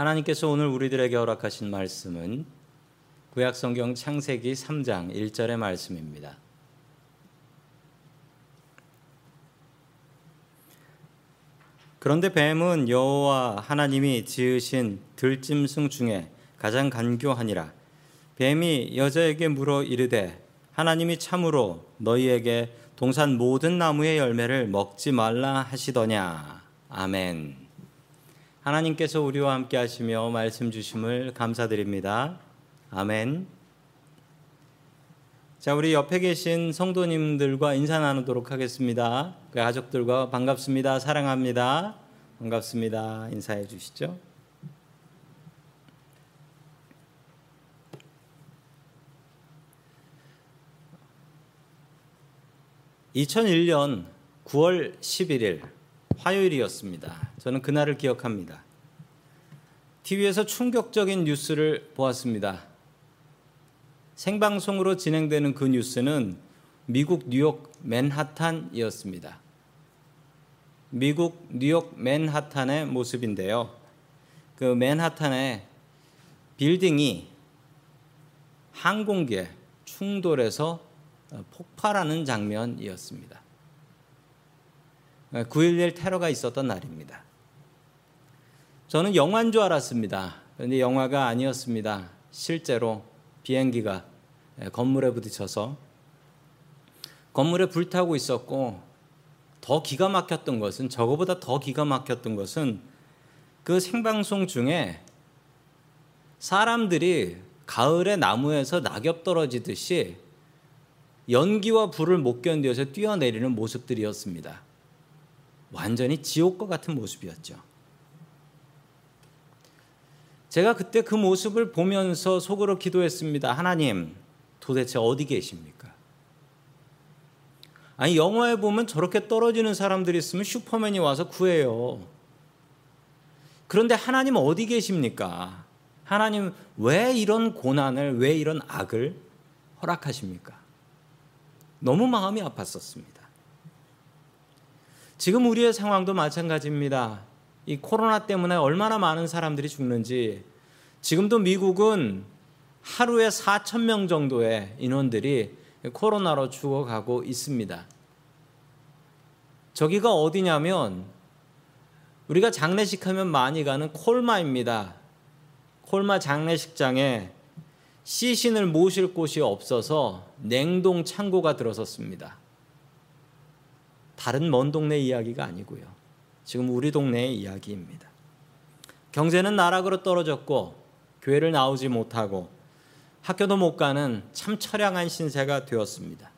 하나님께서 오늘 우리들에게 허락하신 말씀은 구약성경 창세기 3장 1절의 말씀입니다. 그런데 뱀은 여호와 하나님이 지으신 들짐승 중에 가장 간교하니라. 뱀이 여자에게 물어 이르되 하나님이 참으로 너희에게 동산 모든 나무의 열매를 먹지 말라 하시더냐. 아멘. 하나님께서 우리와 함께 하시며 말씀 주심을 감사드립니다. 아멘. 자, 우리 옆에 계신 성도님들과 인사 나누도록 하겠습니다. 그 가족들과 반갑습니다. 사랑합니다. 반갑습니다. 인사해 주시죠. (2001년 9월 11일) 화요일이었습니다. 저는 그날을 기억합니다. TV에서 충격적인 뉴스를 보았습니다. 생방송으로 진행되는 그 뉴스는 미국 뉴욕 맨하탄이었습니다. 미국 뉴욕 맨하탄의 모습인데요. 그 맨하탄의 빌딩이 항공기에 충돌해서 폭발하는 장면이었습니다. 9.11 테러가 있었던 날입니다. 저는 영화인 줄 알았습니다. 그런데 영화가 아니었습니다. 실제로 비행기가 예, 건물에 부딪혀서 건물에 불타고 있었고 더 기가 막혔던 것은 저거보다 더 기가 막혔던 것은 그 생방송 중에 사람들이 가을에 나무에서 낙엽 떨어지듯이 연기와 불을 못 견뎌서 뛰어내리는 모습들이었습니다. 완전히 지옥과 같은 모습이었죠. 제가 그때 그 모습을 보면서 속으로 기도했습니다. 하나님, 도대체 어디 계십니까? 아니, 영화에 보면 저렇게 떨어지는 사람들이 있으면 슈퍼맨이 와서 구해요. 그런데 하나님 어디 계십니까? 하나님 왜 이런 고난을, 왜 이런 악을 허락하십니까? 너무 마음이 아팠었습니다. 지금 우리의 상황도 마찬가지입니다. 이 코로나 때문에 얼마나 많은 사람들이 죽는지 지금도 미국은 하루에 4천 명 정도의 인원들이 코로나로 죽어가고 있습니다. 저기가 어디냐면 우리가 장례식 하면 많이 가는 콜마입니다. 콜마 장례식장에 시신을 모실 곳이 없어서 냉동 창고가 들어섰습니다. 다른 먼 동네 이야기가 아니고요. 지금 우리 동네의 이야기입니다. 경제는 나락으로 떨어졌고 교회를 나오지 못하고 학교도 못 가는 참 처량한 신세가 되었습니다.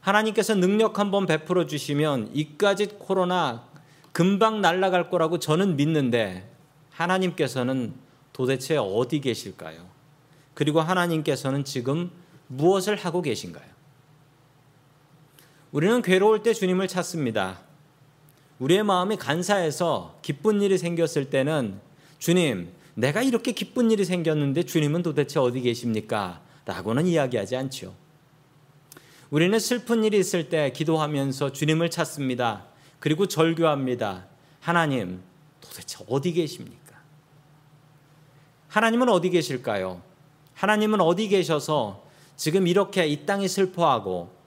하나님께서 능력 한번 베풀어 주시면 이까지 코로나 금방 날아갈 거라고 저는 믿는데 하나님께서는 도대체 어디 계실까요? 그리고 하나님께서는 지금 무엇을 하고 계신가요? 우리는 괴로울 때 주님을 찾습니다. 우리의 마음이 간사해서 기쁜 일이 생겼을 때는 주님, 내가 이렇게 기쁜 일이 생겼는데 주님은 도대체 어디 계십니까? 라고는 이야기하지 않죠. 우리는 슬픈 일이 있을 때 기도하면서 주님을 찾습니다. 그리고 절규합니다. 하나님, 도대체 어디 계십니까? 하나님은 어디 계실까요? 하나님은 어디 계셔서 지금 이렇게 이 땅이 슬퍼하고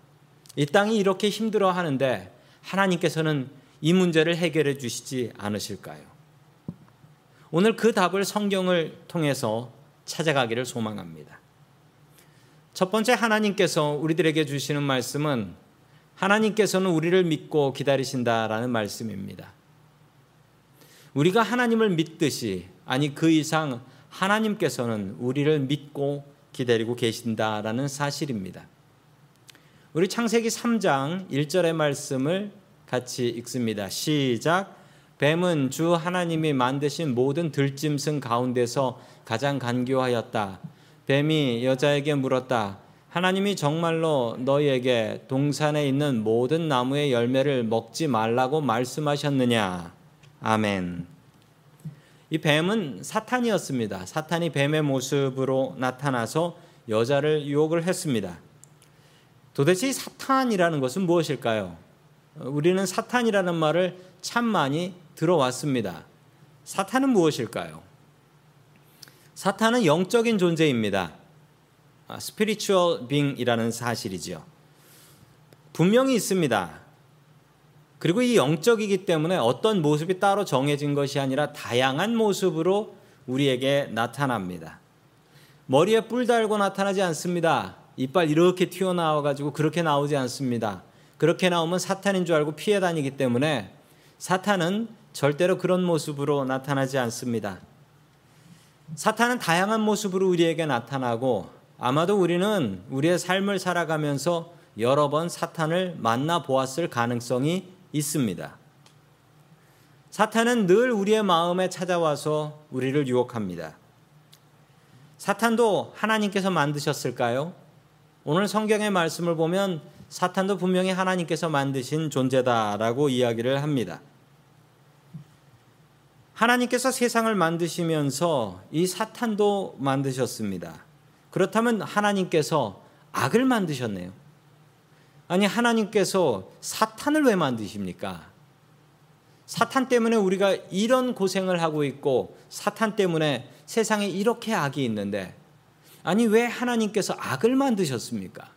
이 땅이 이렇게 힘들어 하는데 하나님께서는 이 문제를 해결해 주시지 않으실까요? 오늘 그 답을 성경을 통해서 찾아가기를 소망합니다. 첫 번째 하나님께서 우리들에게 주시는 말씀은 하나님께서는 우리를 믿고 기다리신다라는 말씀입니다. 우리가 하나님을 믿듯이 아니 그 이상 하나님께서는 우리를 믿고 기다리고 계신다라는 사실입니다. 우리 창세기 3장 1절의 말씀을 같이 읽습니다. 시작. 뱀은 주 하나님이 만드신 모든 들짐승 가운데서 가장 간교하였다. 뱀이 여자에게 물었다. 하나님이 정말로 너희에게 동산에 있는 모든 나무의 열매를 먹지 말라고 말씀하셨느냐? 아멘. 이 뱀은 사탄이었습니다. 사탄이 뱀의 모습으로 나타나서 여자를 유혹을 했습니다. 도대체 이 사탄이라는 것은 무엇일까요? 우리는 사탄이라는 말을 참 많이 들어왔습니다. 사탄은 무엇일까요? 사탄은 영적인 존재입니다. 스피리추얼 빙이라는 사실이지요. 분명히 있습니다. 그리고 이 영적이기 때문에 어떤 모습이 따로 정해진 것이 아니라 다양한 모습으로 우리에게 나타납니다. 머리에 뿔 달고 나타나지 않습니다. 이빨 이렇게 튀어나와 가지고 그렇게 나오지 않습니다. 그렇게 나오면 사탄인 줄 알고 피해 다니기 때문에 사탄은 절대로 그런 모습으로 나타나지 않습니다. 사탄은 다양한 모습으로 우리에게 나타나고 아마도 우리는 우리의 삶을 살아가면서 여러 번 사탄을 만나 보았을 가능성이 있습니다. 사탄은 늘 우리의 마음에 찾아와서 우리를 유혹합니다. 사탄도 하나님께서 만드셨을까요? 오늘 성경의 말씀을 보면 사탄도 분명히 하나님께서 만드신 존재다라고 이야기를 합니다. 하나님께서 세상을 만드시면서 이 사탄도 만드셨습니다. 그렇다면 하나님께서 악을 만드셨네요. 아니, 하나님께서 사탄을 왜 만드십니까? 사탄 때문에 우리가 이런 고생을 하고 있고, 사탄 때문에 세상에 이렇게 악이 있는데, 아니, 왜 하나님께서 악을 만드셨습니까?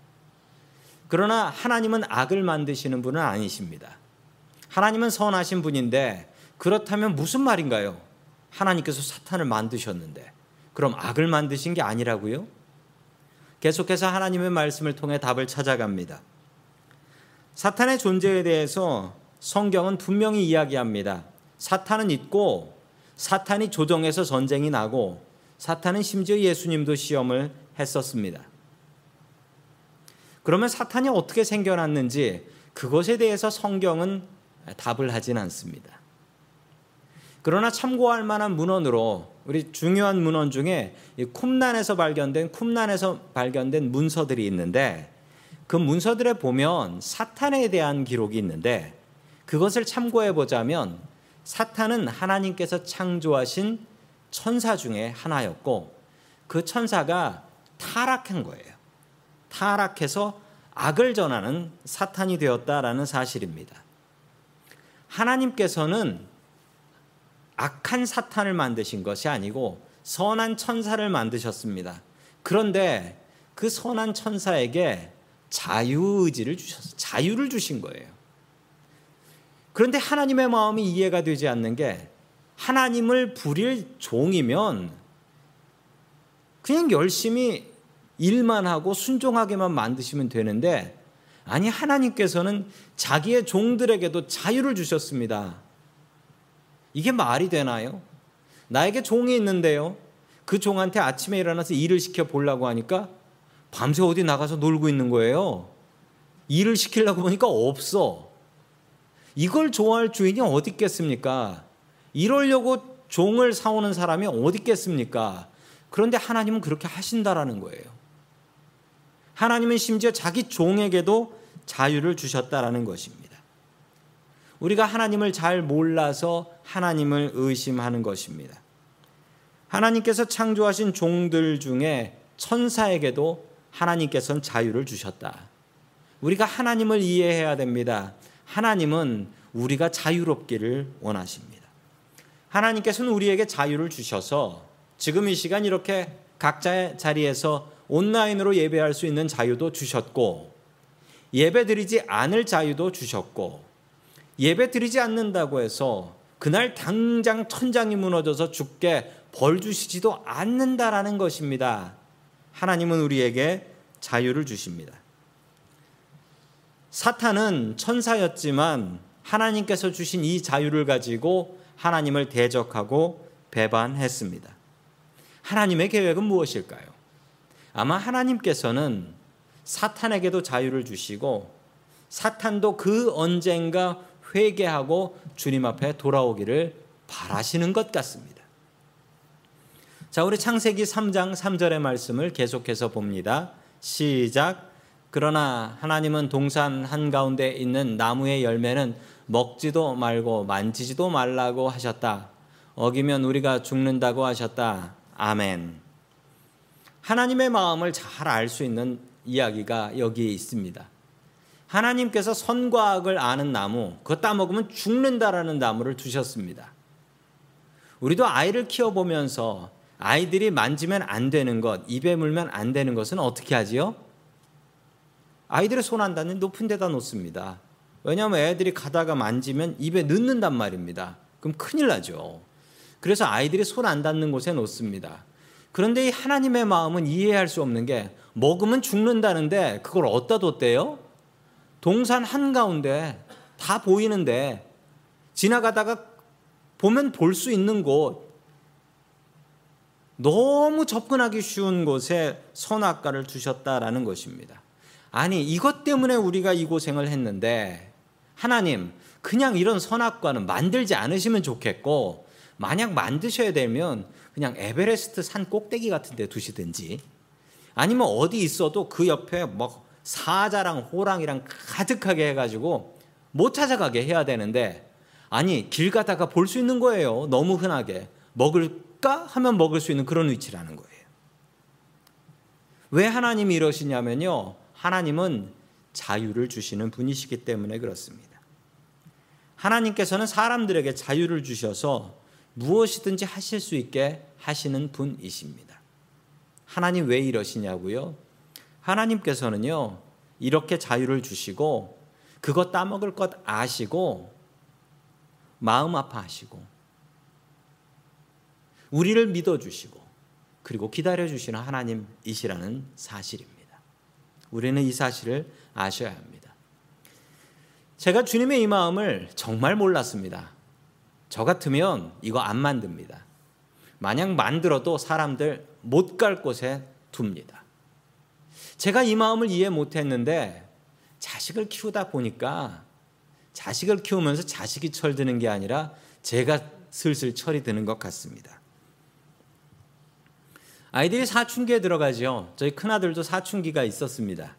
그러나 하나님은 악을 만드시는 분은 아니십니다. 하나님은 선하신 분인데, 그렇다면 무슨 말인가요? 하나님께서 사탄을 만드셨는데, 그럼 악을 만드신 게 아니라고요? 계속해서 하나님의 말씀을 통해 답을 찾아갑니다. 사탄의 존재에 대해서 성경은 분명히 이야기합니다. 사탄은 있고 사탄이 조정해서 전쟁이 나고 사탄은 심지어 예수님도 시험을 했었습니다. 그러면 사탄이 어떻게 생겨났는지 그것에 대해서 성경은 답을 하진 않습니다. 그러나 참고할 만한 문헌으로 우리 중요한 문헌 중에 쿰난에서 발견된 쿰난에서 발견된 문서들이 있는데 그 문서들에 보면 사탄에 대한 기록이 있는데 그것을 참고해 보자면 사탄은 하나님께서 창조하신 천사 중에 하나였고 그 천사가 타락한 거예요. 타락해서 악을 전하는 사탄이 되었다라는 사실입니다. 하나님께서는 악한 사탄을 만드신 것이 아니고 선한 천사를 만드셨습니다. 그런데 그 선한 천사에게 자유의지를 주셔서 자유를 주신 거예요. 그런데 하나님의 마음이 이해가 되지 않는 게 하나님을 부릴 종이면 그냥 열심히 일만 하고 순종하게만 만드시면 되는데 아니 하나님께서는 자기의 종들에게도 자유를 주셨습니다. 이게 말이 되나요? 나에게 종이 있는데요. 그 종한테 아침에 일어나서 일을 시켜 보려고 하니까 밤새 어디 나가서 놀고 있는 거예요. 일을 시키려고 보니까 없어. 이걸 좋아할 주인이 어디 있겠습니까? 이러려고 종을 사오는 사람이 어디 있겠습니까? 그런데 하나님은 그렇게 하신다라는 거예요. 하나님은 심지어 자기 종에게도 자유를 주셨다라는 것입니다. 우리가 하나님을 잘 몰라서 하나님을 의심하는 것입니다. 하나님께서 창조하신 종들 중에 천사에게도 하나님께서는 자유를 주셨다. 우리가 하나님을 이해해야 됩니다. 하나님은 우리가 자유롭기를 원하십니다. 하나님께서는 우리에게 자유를 주셔서 지금 이 시간 이렇게 각자의 자리에서 온라인으로 예배할 수 있는 자유도 주셨고 예배 드리지 않을 자유도 주셨고 예배 드리지 않는다고 해서 그날 당장 천장이 무너져서 죽게 벌 주시지도 않는다라는 것입니다. 하나님은 우리에게 자유를 주십니다. 사탄은 천사였지만 하나님께서 주신 이 자유를 가지고 하나님을 대적하고 배반했습니다. 하나님의 계획은 무엇일까요? 아마 하나님께서는 사탄에게도 자유를 주시고 사탄도 그 언젠가 회개하고 주님 앞에 돌아오기를 바라시는 것 같습니다. 자, 우리 창세기 3장 3절의 말씀을 계속해서 봅니다. 시작. 그러나 하나님은 동산 한가운데 있는 나무의 열매는 먹지도 말고 만지지도 말라고 하셨다. 어기면 우리가 죽는다고 하셨다. 아멘. 하나님의 마음을 잘 알 수 있는 이야기가 여기에 있습니다. 하나님께서 선과 악을 아는 나무, 그거 따먹으면 죽는다라는 나무를 두셨습니다. 우리도 아이를 키워보면서 아이들이 만지면 안 되는 것, 입에 물면 안 되는 것은 어떻게 하지요? 아이들의 손한 단위 높은 데다 놓습니다. 왜냐하면 애들이 가다가 만지면 입에 넣는단 말입니다. 그럼 큰일 나죠. 그래서 아이들이 손 안 닿는 곳에 놓습니다. 그런데 이 하나님의 마음은 이해할 수 없는 게 먹으면 죽는다는데 그걸 어디다 뒀대요? 동산 한가운데 다 보이는데 지나가다가 보면 볼 수 있는 곳 너무 접근하기 쉬운 곳에 선악과를 두셨다라는 것입니다. 아니 이것 때문에 우리가 이 고생을 했는데 하나님 그냥 이런 선악과는 만들지 않으시면 좋겠고 만약 만드셔야 되면 그냥 에베레스트 산 꼭대기 같은 데 두시든지 아니면 어디 있어도 그 옆에 뭐 사자랑 호랑이랑 가득하게 해가지고 못 찾아가게 해야 되는데 아니 길 가다가 볼 수 있는 거예요. 너무 흔하게 먹을까 하면 먹을 수 있는 그런 위치라는 거예요. 왜 하나님이 이러시냐면요. 하나님은 자유를 주시는 분이시기 때문에 그렇습니다. 하나님께서는 사람들에게 자유를 주셔서 무엇이든지 하실 수 있게 하시는 분이십니다. 하나님 왜 이러시냐고요? 하나님께서는요, 이렇게 자유를 주시고, 그것 따먹을 것 아시고, 마음 아파하시고, 우리를 믿어주시고, 그리고 기다려주시는 하나님이시라는 사실입니다. 우리는 이 사실을 아셔야 합니다. 제가 주님의 이 마음을 정말 몰랐습니다. 저 같으면 이거 안 만듭니다. 만약 만들어도 사람들 못 갈 곳에 둡니다. 제가 이 마음을 이해 못 했는데 자식을 키우다 보니까 자식을 키우면서 자식이 철드는 게 아니라 제가 슬슬 철이 드는 것 같습니다. 아이들이 사춘기에 들어가죠. 저희 큰아들도 사춘기가 있었습니다.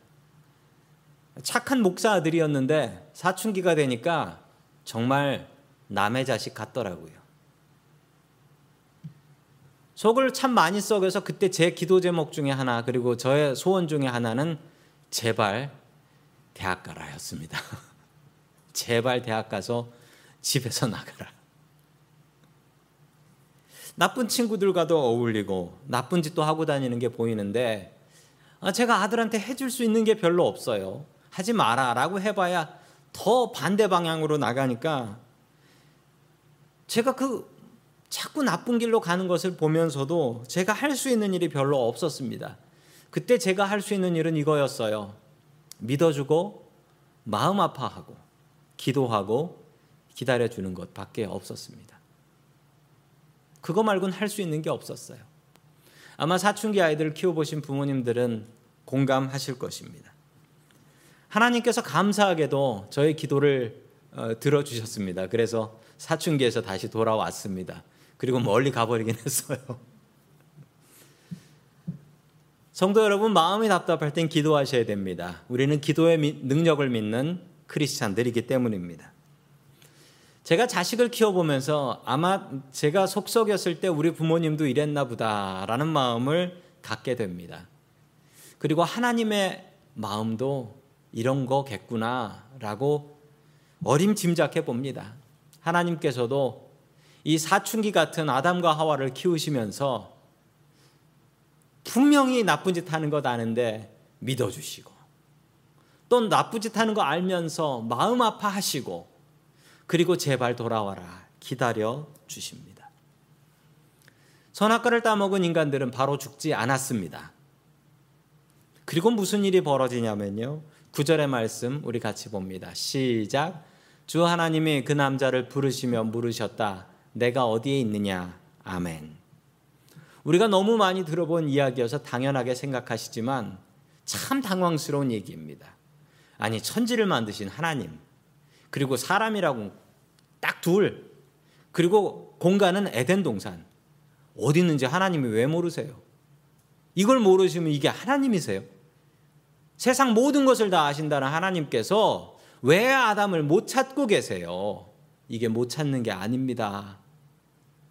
착한 목사 아들이었는데 사춘기가 되니까 정말 남의 자식 같더라고요. 속을 참 많이 썩여서 그때 제 기도 제목 중에 하나 그리고 저의 소원 중에 하나는 제발 대학 가라였습니다. 제발 대학 가서 집에서 나가라. 나쁜 친구들과도 어울리고 나쁜 짓도 하고 다니는 게 보이는데 아, 제가 아들한테 해줄 수 있는 게 별로 없어요. 하지 마라 라고 해봐야 더 반대 방향으로 나가니까 제가 그 자꾸 나쁜 길로 가는 것을 보면서도 제가 할 수 있는 일이 별로 없었습니다. 그때 제가 할 수 있는 일은 이거였어요. 믿어주고 마음 아파하고 기도하고 기다려주는 것밖에 없었습니다. 그거 말고는 할 수 있는 게 없었어요. 아마 사춘기 아이들을 키워보신 부모님들은 공감하실 것입니다. 하나님께서 감사하게도 저의 기도를 어, 들어주셨습니다. 그래서 사춘기에서 다시 돌아왔습니다. 그리고 멀리 가버리긴 했어요. 성도 여러분, 마음이 답답할 땐 기도하셔야 됩니다. 우리는 기도의 능력을 믿는 크리스찬들이기 때문입니다. 제가 자식을 키워보면서 아마 제가 속썩였을 때 우리 부모님도 이랬나 보다라는 마음을 갖게 됩니다. 그리고 하나님의 마음도 이런 거겠구나라고 어림짐작해 봅니다. 하나님께서도 이 사춘기 같은 아담과 하와를 키우시면서 분명히 나쁜 짓 하는 것 아는데 믿어주시고 또 나쁜 짓 하는 거 알면서 마음 아파하시고 그리고 제발 돌아와라 기다려 주십니다. 선악과를 따먹은 인간들은 바로 죽지 않았습니다. 그리고 무슨 일이 벌어지냐면요. 9절의 말씀 우리 같이 봅니다. 시작. 주 하나님이 그 남자를 부르시며 물으셨다. 내가 어디에 있느냐? 아멘. 우리가 너무 많이 들어본 이야기여서 당연하게 생각하시지만 참 당황스러운 얘기입니다. 아니, 천지를 만드신 하나님, 그리고 사람이라고 딱 둘, 그리고 공간은 에덴 동산. 어디 있는지 하나님이 왜 모르세요? 이걸 모르시면 이게 하나님이세요? 세상 모든 것을 다 아신다는 하나님께서 왜 아담을 못 찾고 계세요? 이게 못 찾는 게 아닙니다.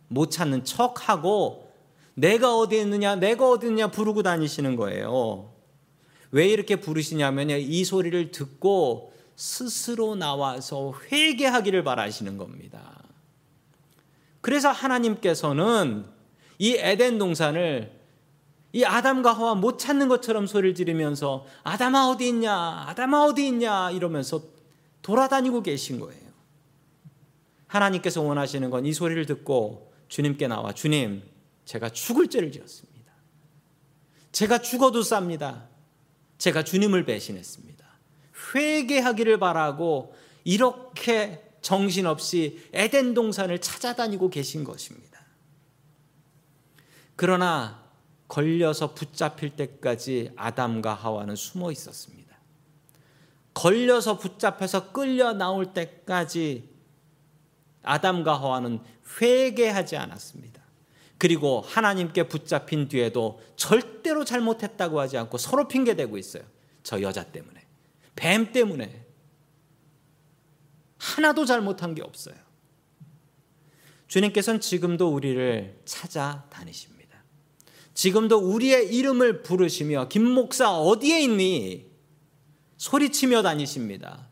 못 찾는 척하고 내가 어디 있느냐, 내가 어디 있느냐 부르고 다니시는 거예요. 왜 이렇게 부르시냐면 이 소리를 듣고 스스로 나와서 회개하기를 바라시는 겁니다. 그래서 하나님께서는 이 에덴 동산을 이 아담과 하와 못 찾는 것처럼 소리를 지르면서 아담아 어디 있냐? 아담아 어디 있냐? 이러면서 돌아다니고 계신 거예요. 하나님께서 원하시는 건 이 소리를 듣고 주님께 나와 주님, 제가 죽을 죄를 지었습니다. 제가 죽어도 쌉니다. 제가 주님을 배신했습니다. 회개하기를 바라고 이렇게 정신없이 에덴 동산을 찾아다니고 계신 것입니다. 그러나 걸려서 붙잡힐 때까지 아담과 하와는 숨어 있었습니다. 걸려서 붙잡혀서 끌려 나올 때까지 아담과 하와는 회개하지 않았습니다. 그리고 하나님께 붙잡힌 뒤에도 절대로 잘못했다고 하지 않고 서로 핑계대고 있어요. 저 여자 때문에. 뱀 때문에. 하나도 잘못한 게 없어요. 주님께서는 지금도 우리를 찾아다니십니다. 지금도 우리의 이름을 부르시며 김 목사 어디에 있니? 소리치며 다니십니다.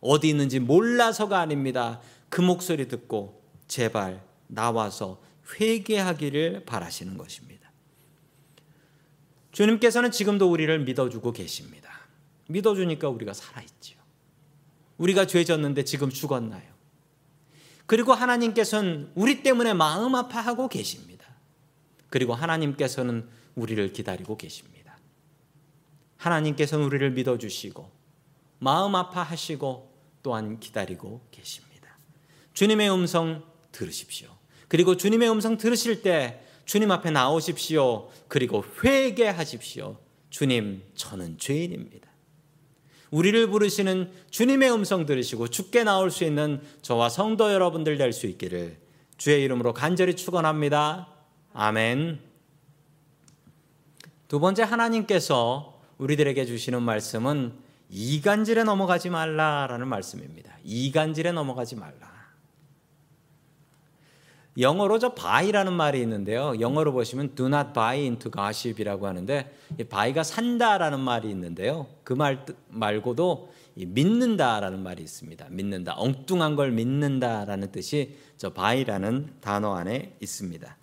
어디 있는지 몰라서가 아닙니다. 그 목소리 듣고 제발 나와서 회개하기를 바라시는 것입니다. 주님께서는 지금도 우리를 믿어주고 계십니다. 믿어주니까 우리가 살아있지요. 우리가 죄 졌는데 지금 죽었나요? 그리고 하나님께서는 우리 때문에 마음 아파하고 계십니다. 그리고 하나님께서는 우리를 기다리고 계십니다. 하나님께서는 우리를 믿어주시고 마음 아파하시고 또한 기다리고 계십니다. 주님의 음성 들으십시오. 그리고 주님의 음성 들으실 때 주님 앞에 나오십시오. 그리고 회개하십시오. 주님, 저는 죄인입니다. 우리를 부르시는 주님의 음성 들으시고 죽게 나올 수 있는 저와 성도 여러분들 될 수 있기를 주의 이름으로 간절히 축원합니다. 아멘. 두 번째 하나님께서 우리들에게 주시는 말씀은 이간질에 넘어가지 말라라는 말씀입니다. 이간질에 넘어가지 말라. 영어로 저 buy라는 말이 있는데요. 영어로 보시면 do not buy into gossip이라고 하는데 buy가 산다라는 말이 있는데요. 그 말 말고도 믿는다라는 말이 있습니다. 믿는다. 엉뚱한 걸 믿는다라는 뜻이 저 buy라는 단어 안에 있습니다.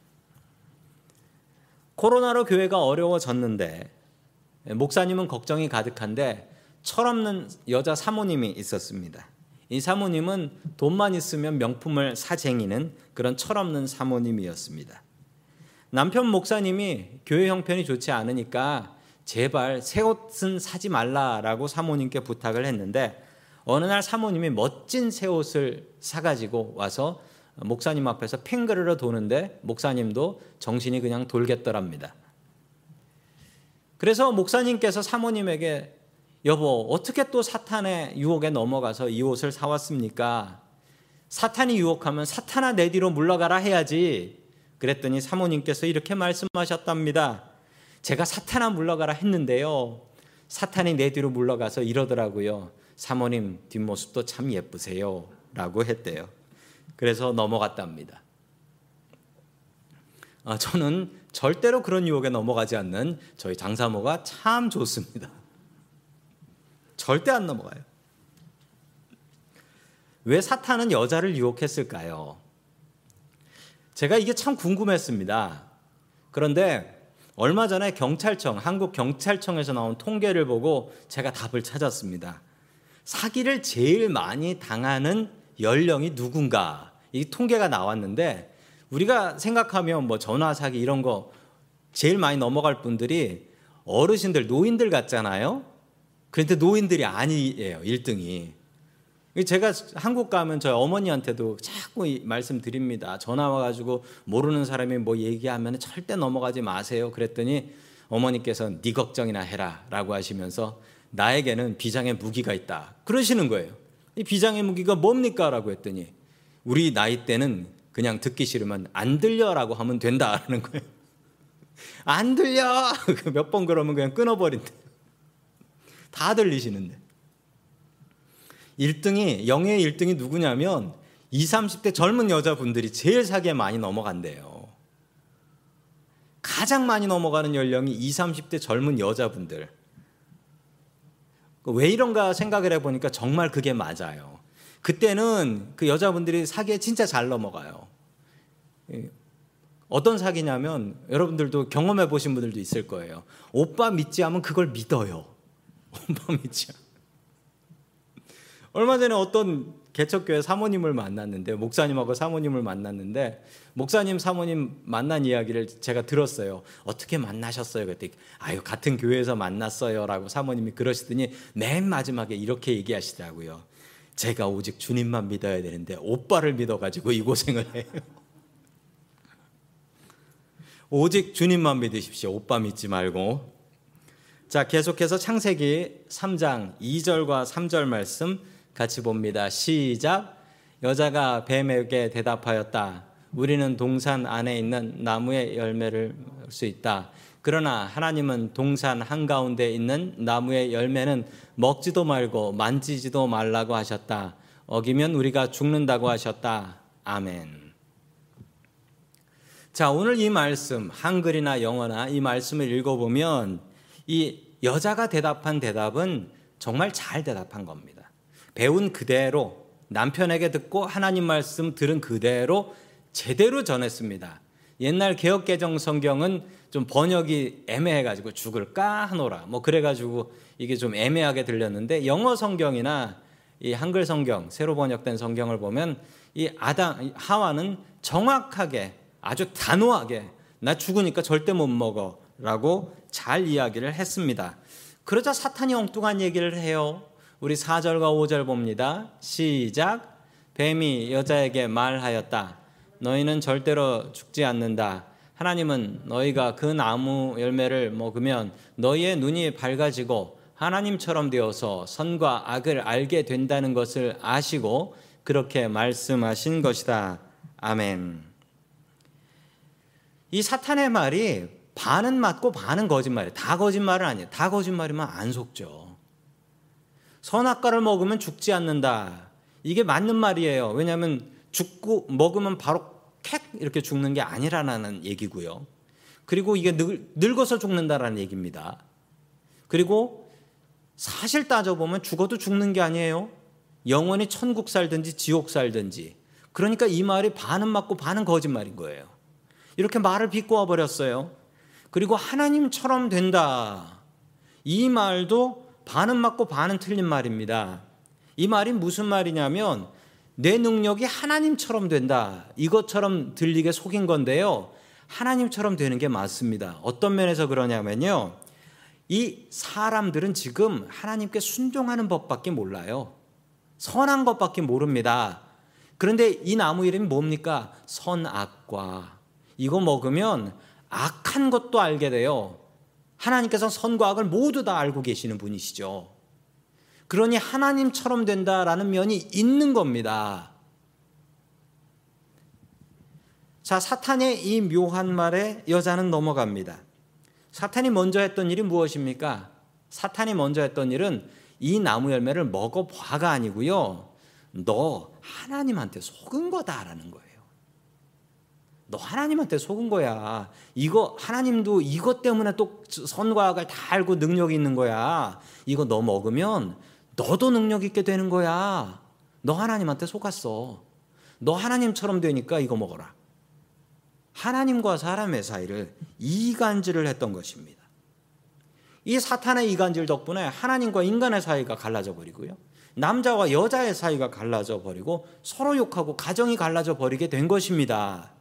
코로나로 교회가 어려워졌는데 목사님은 걱정이 가득한데 철없는 여자 사모님이 있었습니다. 이 사모님은 돈만 있으면 명품을 사쟁이는 그런 철없는 사모님이었습니다. 남편 목사님이 교회 형편이 좋지 않으니까 제발 새 옷은 사지 말라라고 사모님께 부탁을 했는데 어느 날 사모님이 멋진 새 옷을 사가지고 와서 목사님 앞에서 팽그르러 도는데 목사님도 정신이 그냥 돌겠더랍니다. 그래서 목사님께서 사모님에게 여보, 어떻게 또 사탄의 유혹에 넘어가서 이 옷을 사왔습니까? 사탄이 유혹하면 사탄아 내 뒤로 물러가라 해야지. 그랬더니 사모님께서 이렇게 말씀하셨답니다. 제가 사탄아 물러가라 했는데요. 사탄이 내 뒤로 물러가서 이러더라고요. 사모님 뒷모습도 참 예쁘세요. 라고 했대요. 그래서 넘어갔답니다. 아, 저는 절대로 그런 유혹에 넘어가지 않는 저희 장사모가 참 좋습니다. 절대 안 넘어가요. 왜 사탄은 여자를 유혹했을까요? 제가 이게 참 궁금했습니다. 그런데 얼마 전에 경찰청, 한국 경찰청에서 나온 통계를 보고 제가 답을 찾았습니다. 사기를 제일 많이 당하는 연령이 누군가 이 통계가 나왔는데 우리가 생각하면 뭐 전화 사기 이런 거 제일 많이 넘어갈 분들이 어르신들 노인들 같잖아요. 그런데 노인들이 아니에요. 1등이. 제가 한국 가면 저희 어머니한테도 자꾸 말씀드립니다. 전화 와가지고 모르는 사람이 뭐 얘기하면 절대 넘어가지 마세요. 그랬더니 어머니께서 네 걱정이나 해라라고 하시면서 나에게는 비장의 무기가 있다. 그러시는 거예요. 이 비장의 무기가 뭡니까 라고 했더니 우리 나이 때는 그냥 듣기 싫으면 안 들려라고 하면 된다라는 거예요. 안 들려. 몇 번 그러면 그냥 끊어버린대. 다 들리시는데. 1등이 영예의 1등이 누구냐면 20, 30대 젊은 여자분들이 제일 사기에 많이 넘어간대요. 가장 많이 넘어가는 연령이 20, 30대 젊은 여자분들. 왜 이런가 생각을 해보니까 정말 그게 맞아요. 그때는 그 여자분들이 사기에 진짜 잘 넘어가요. 어떤 사기냐면 여러분들도 경험해 보신 분들도 있을 거예요. 오빠 믿지 하면 그걸 믿어요. 오빠 믿지. 얼마 전에 어떤 개척교회 사모님을 만났는데 목사님하고 사모님을 만났는데 목사님 사모님 만난 이야기를 제가 들었어요. 어떻게 만나셨어요? 그랬더니 아유 같은 교회에서 만났어요라고 사모님이 그러시더니 맨 마지막에 이렇게 얘기하시더라고요. 제가 오직 주님만 믿어야 되는데 오빠를 믿어가지고 이 고생을 해요. 오직 주님만 믿으십시오. 오빠 믿지 말고. 자, 계속해서 창세기 3장 2절과 3절 말씀 같이 봅니다. 시작. 여자가 뱀에게 대답하였다. 우리는 동산 안에 있는 나무의 열매를 수 있다. 그러나 하나님은 동산 한가운데 있는 나무의 열매는 먹지도 말고 만지지도 말라고 하셨다. 어기면 우리가 죽는다고 하셨다. 아멘. 자, 오늘 이 말씀, 한글이나 영어나 이 말씀을 읽어보면 이 여자가 대답한 대답은 정말 잘 대답한 겁니다. 배운 그대로 남편에게 듣고 하나님 말씀 들은 그대로 제대로 전했습니다. 옛날 개혁개정 성경은 좀 번역이 애매해가지고 죽을까 하노라 뭐 그래가지고 이게 좀 애매하게 들렸는데 영어 성경이나 이 한글 성경 새로 번역된 성경을 보면 이 아담 하와는 정확하게 아주 단호하게 나 죽으니까 절대 못 먹어라고 잘 이야기를 했습니다. 그러자 사탄이 엉뚱한 얘기를 해요. 우리 4절과 5절 봅니다. 시작. 뱀이 여자에게 말하였다. 너희는 절대로 죽지 않는다. 하나님은 너희가 그 나무 열매를 먹으면 너희의 눈이 밝아지고 하나님처럼 되어서 선과 악을 알게 된다는 것을 아시고 그렇게 말씀하신 것이다. 아멘. 이 사탄의 말이 반은 맞고 반은 거짓말이에요. 다 거짓말은 아니에요. 다 거짓말이면 안 속죠. 선악과를 먹으면 죽지 않는다. 이게 맞는 말이에요. 왜냐하면 죽고 먹으면 바로 캣 이렇게 죽는 게 아니라는 얘기고요. 그리고 이게 늙, 어서 죽는다라는 얘기입니다. 그리고 사실 따져보면 죽어도 죽는 게 아니에요. 영원히 천국 살든지 지옥 살든지. 그러니까 이 말이 반은 맞고 반은 거짓말인 거예요. 이렇게 말을 비꼬아 버렸어요. 그리고 하나님처럼 된다. 이 말도 반은 맞고 반은 틀린 말입니다. 이 말이 무슨 말이냐면 내 능력이 하나님처럼 된다. 이것처럼 들리게 속인 건데요. 하나님처럼 되는 게 맞습니다. 어떤 면에서 그러냐면요. 이 사람들은 지금 하나님께 순종하는 법밖에 몰라요. 선한 것밖에 모릅니다. 그런데 이 나무 이름이 뭡니까? 선악과. 이거 먹으면 악한 것도 알게 돼요. 하나님께서 선과 악을 모두 다 알고 계시는 분이시죠. 그러니 하나님처럼 된다라는 면이 있는 겁니다. 자, 사탄의 이 묘한 말에 여자는 넘어갑니다. 사탄이 먼저 했던 일이 무엇입니까? 사탄이 먼저 했던 일은 이 나무 열매를 먹어봐가 아니고요. 너 하나님한테 속은 거다라는 거예요. 너 하나님한테 속은 거야. 이거 하나님도 이것 때문에 또 선과 악을 다 알고 능력이 있는 거야. 이거 너 먹으면 너도 능력 있게 되는 거야. 너 하나님한테 속았어. 너 하나님처럼 되니까 이거 먹어라. 하나님과 사람의 사이를 이간질을 했던 것입니다. 이 사탄의 이간질 덕분에 하나님과 인간의 사이가 갈라져 버리고요. 남자와 여자의 사이가 갈라져 버리고 서로 욕하고 가정이 갈라져 버리게 된 것입니다.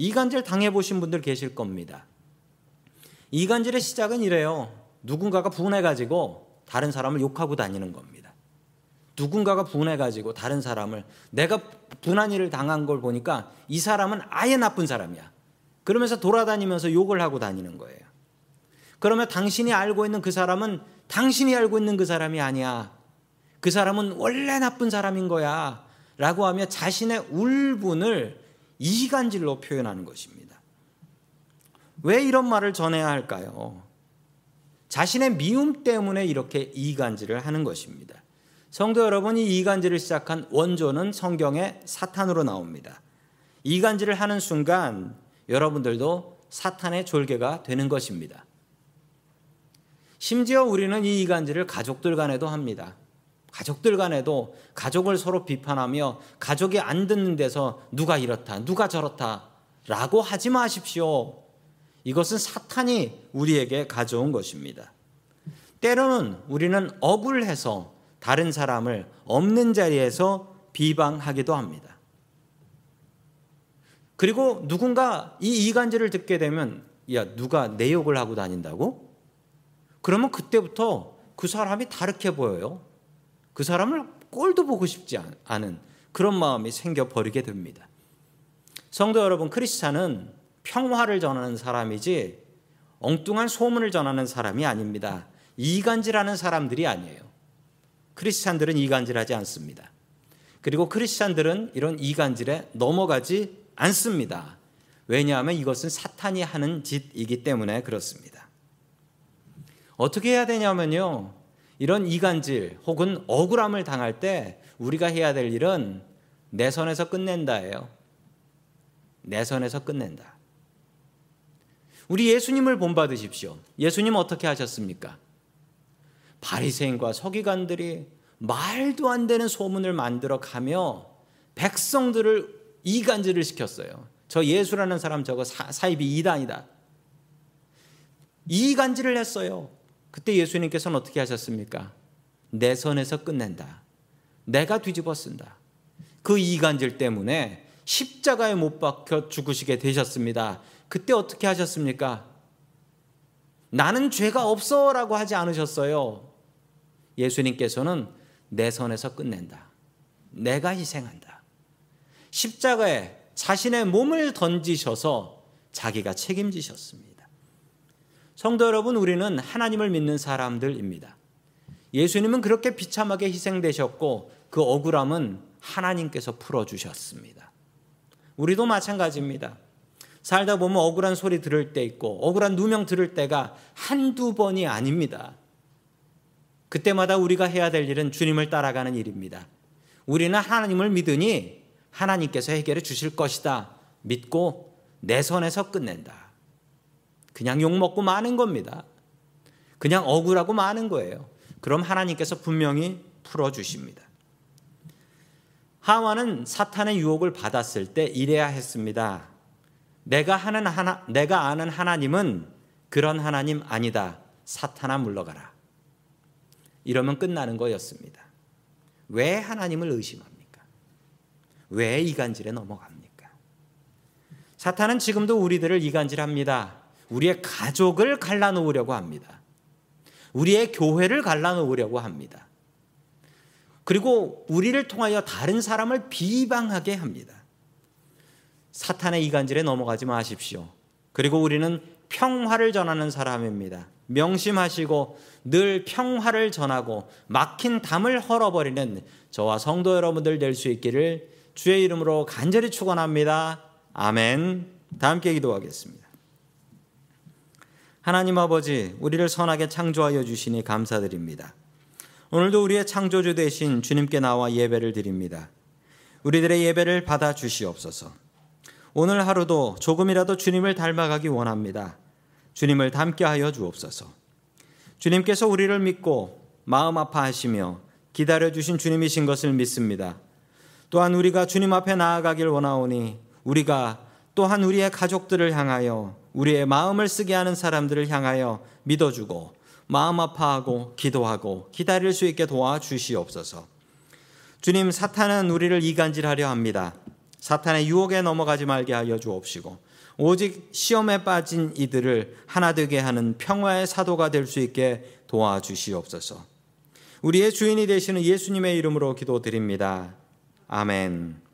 이간질 당해보신 분들 계실 겁니다. 이간질의 시작은 이래요. 누군가가 분해가지고 다른 사람을 욕하고 다니는 겁니다. 누군가가 분해가지고 다른 사람을 내가 분한 일을 당한 걸 보니까 이 사람은 아예 나쁜 사람이야. 그러면서 돌아다니면서 욕을 하고 다니는 거예요. 그러면 당신이 알고 있는 그 사람은 당신이 알고 있는 그 사람이 아니야. 그 사람은 원래 나쁜 사람인 거야. 라고 하며 자신의 울분을 이간질로 표현하는 것입니다. 왜 이런 말을 전해야 할까요? 자신의 미움 때문에 이렇게 이간질을 하는 것입니다. 성도 여러분, 이 이간질을 시작한 원조는 성경의 사탄으로 나옵니다. 이간질을 하는 순간 여러분들도 사탄의 졸개가 되는 것입니다. 심지어 우리는 이 이간질을 가족들 간에도 합니다. 가족들 간에도 가족을 서로 비판하며 가족이 안 듣는 데서 누가 이렇다, 누가 저렇다 라고 하지 마십시오. 이것은 사탄이 우리에게 가져온 것입니다. 때로는 우리는 억울해서 다른 사람을 없는 자리에서 비방하기도 합니다. 그리고 누군가 이 이간질을 듣게 되면 야 누가 내 욕을 하고 다닌다고? 그러면 그때부터 그 사람이 다르게 보여요. 그 사람을 꼴도 보고 싶지 않은 그런 마음이 생겨 버리게 됩니다. 성도 여러분, 크리스찬은 평화를 전하는 사람이지 엉뚱한 소문을 전하는 사람이 아닙니다. 이간질하는 사람들이 아니에요. 크리스찬들은 이간질하지 않습니다. 그리고 크리스찬들은 이런 이간질에 넘어가지 않습니다. 왜냐하면 이것은 사탄이 하는 짓이기 때문에 그렇습니다. 어떻게 해야 되냐면요. 이런 이간질 혹은 억울함을 당할 때 우리가 해야 될 일은 내 선에서 끝낸다예요. 내 선에서 끝낸다. 우리 예수님을 본받으십시오. 예수님 어떻게 하셨습니까? 바리새인과 서기관들이 말도 안 되는 소문을 만들어 가며 백성들을 이간질을 시켰어요. 저 예수라는 사람 저거 사, 입이 이단이다. 이간질을 했어요. 그때 예수님께서는 어떻게 하셨습니까? 내 선에서 끝낸다. 내가 뒤집어 쓴다. 그 이간질 때문에 십자가에 못 박혀 죽으시게 되셨습니다. 그때 어떻게 하셨습니까? 나는 죄가 없어 라고 하지 않으셨어요. 예수님께서는 내 선에서 끝낸다. 내가 희생한다. 십자가에 자신의 몸을 던지셔서 자기가 책임지셨습니다. 성도 여러분, 우리는 하나님을 믿는 사람들입니다. 예수님은 그렇게 비참하게 희생되셨고 그 억울함은 하나님께서 풀어주셨습니다. 우리도 마찬가지입니다. 살다 보면 억울한 소리 들을 때 있고 억울한 누명 들을 때가 한두 번이 아닙니다. 그때마다 우리가 해야 될 일은 주님을 따라가는 일입니다. 우리는 하나님을 믿으니 하나님께서 해결해 주실 것이다. 믿고 내 손에서 끝낸다. 그냥 욕먹고 마는 겁니다. 그냥 억울하고 마는 거예요. 그럼 하나님께서 분명히 풀어주십니다. 하와는 사탄의 유혹을 받았을 때 이래야 했습니다. 내가 하는 하나, 내가 아는 하나님은 그런 하나님 아니다. 사탄아 물러가라. 이러면 끝나는 거였습니다. 왜 하나님을 의심합니까? 왜 이간질에 넘어갑니까? 사탄은 지금도 우리들을 이간질합니다. 우리의 가족을 갈라놓으려고 합니다. 우리의 교회를 갈라놓으려고 합니다. 그리고 우리를 통하여 다른 사람을 비방하게 합니다. 사탄의 이간질에 넘어가지 마십시오. 그리고 우리는 평화를 전하는 사람입니다. 명심하시고 늘 평화를 전하고 막힌 담을 헐어버리는 저와 성도 여러분들 될 수 있기를 주의 이름으로 간절히 축원합니다. 아멘. 다 함께 기도하겠습니다. 하나님 아버지, 우리를 선하게 창조하여 주시니 감사드립니다. 오늘도 우리의 창조주 되신 주님께 나와 예배를 드립니다. 우리들의 예배를 받아 주시옵소서. 오늘 하루도 조금이라도 주님을 닮아가기 원합니다. 주님을 닮게 하여 주옵소서. 주님께서 우리를 믿고 마음 아파하시며 기다려 주신 주님이신 것을 믿습니다. 또한 우리가 주님 앞에 나아가길 원하오니 우리가 또한 우리의 가족들을 향하여 우리의 마음을 쓰게 하는 사람들을 향하여 믿어주고 마음 아파하고 기도하고 기다릴 수 있게 도와 주시옵소서. 주님 사탄은 우리를 이간질하려 합니다. 사탄의 유혹에 넘어가지 말게 하여 주옵시고 오직 시험에 빠진 이들을 하나 되게 하는 평화의 사도가 될 수 있게 도와주시옵소서. 우리의 주인이 되시는 예수님의 이름으로 기도드립니다. 아멘.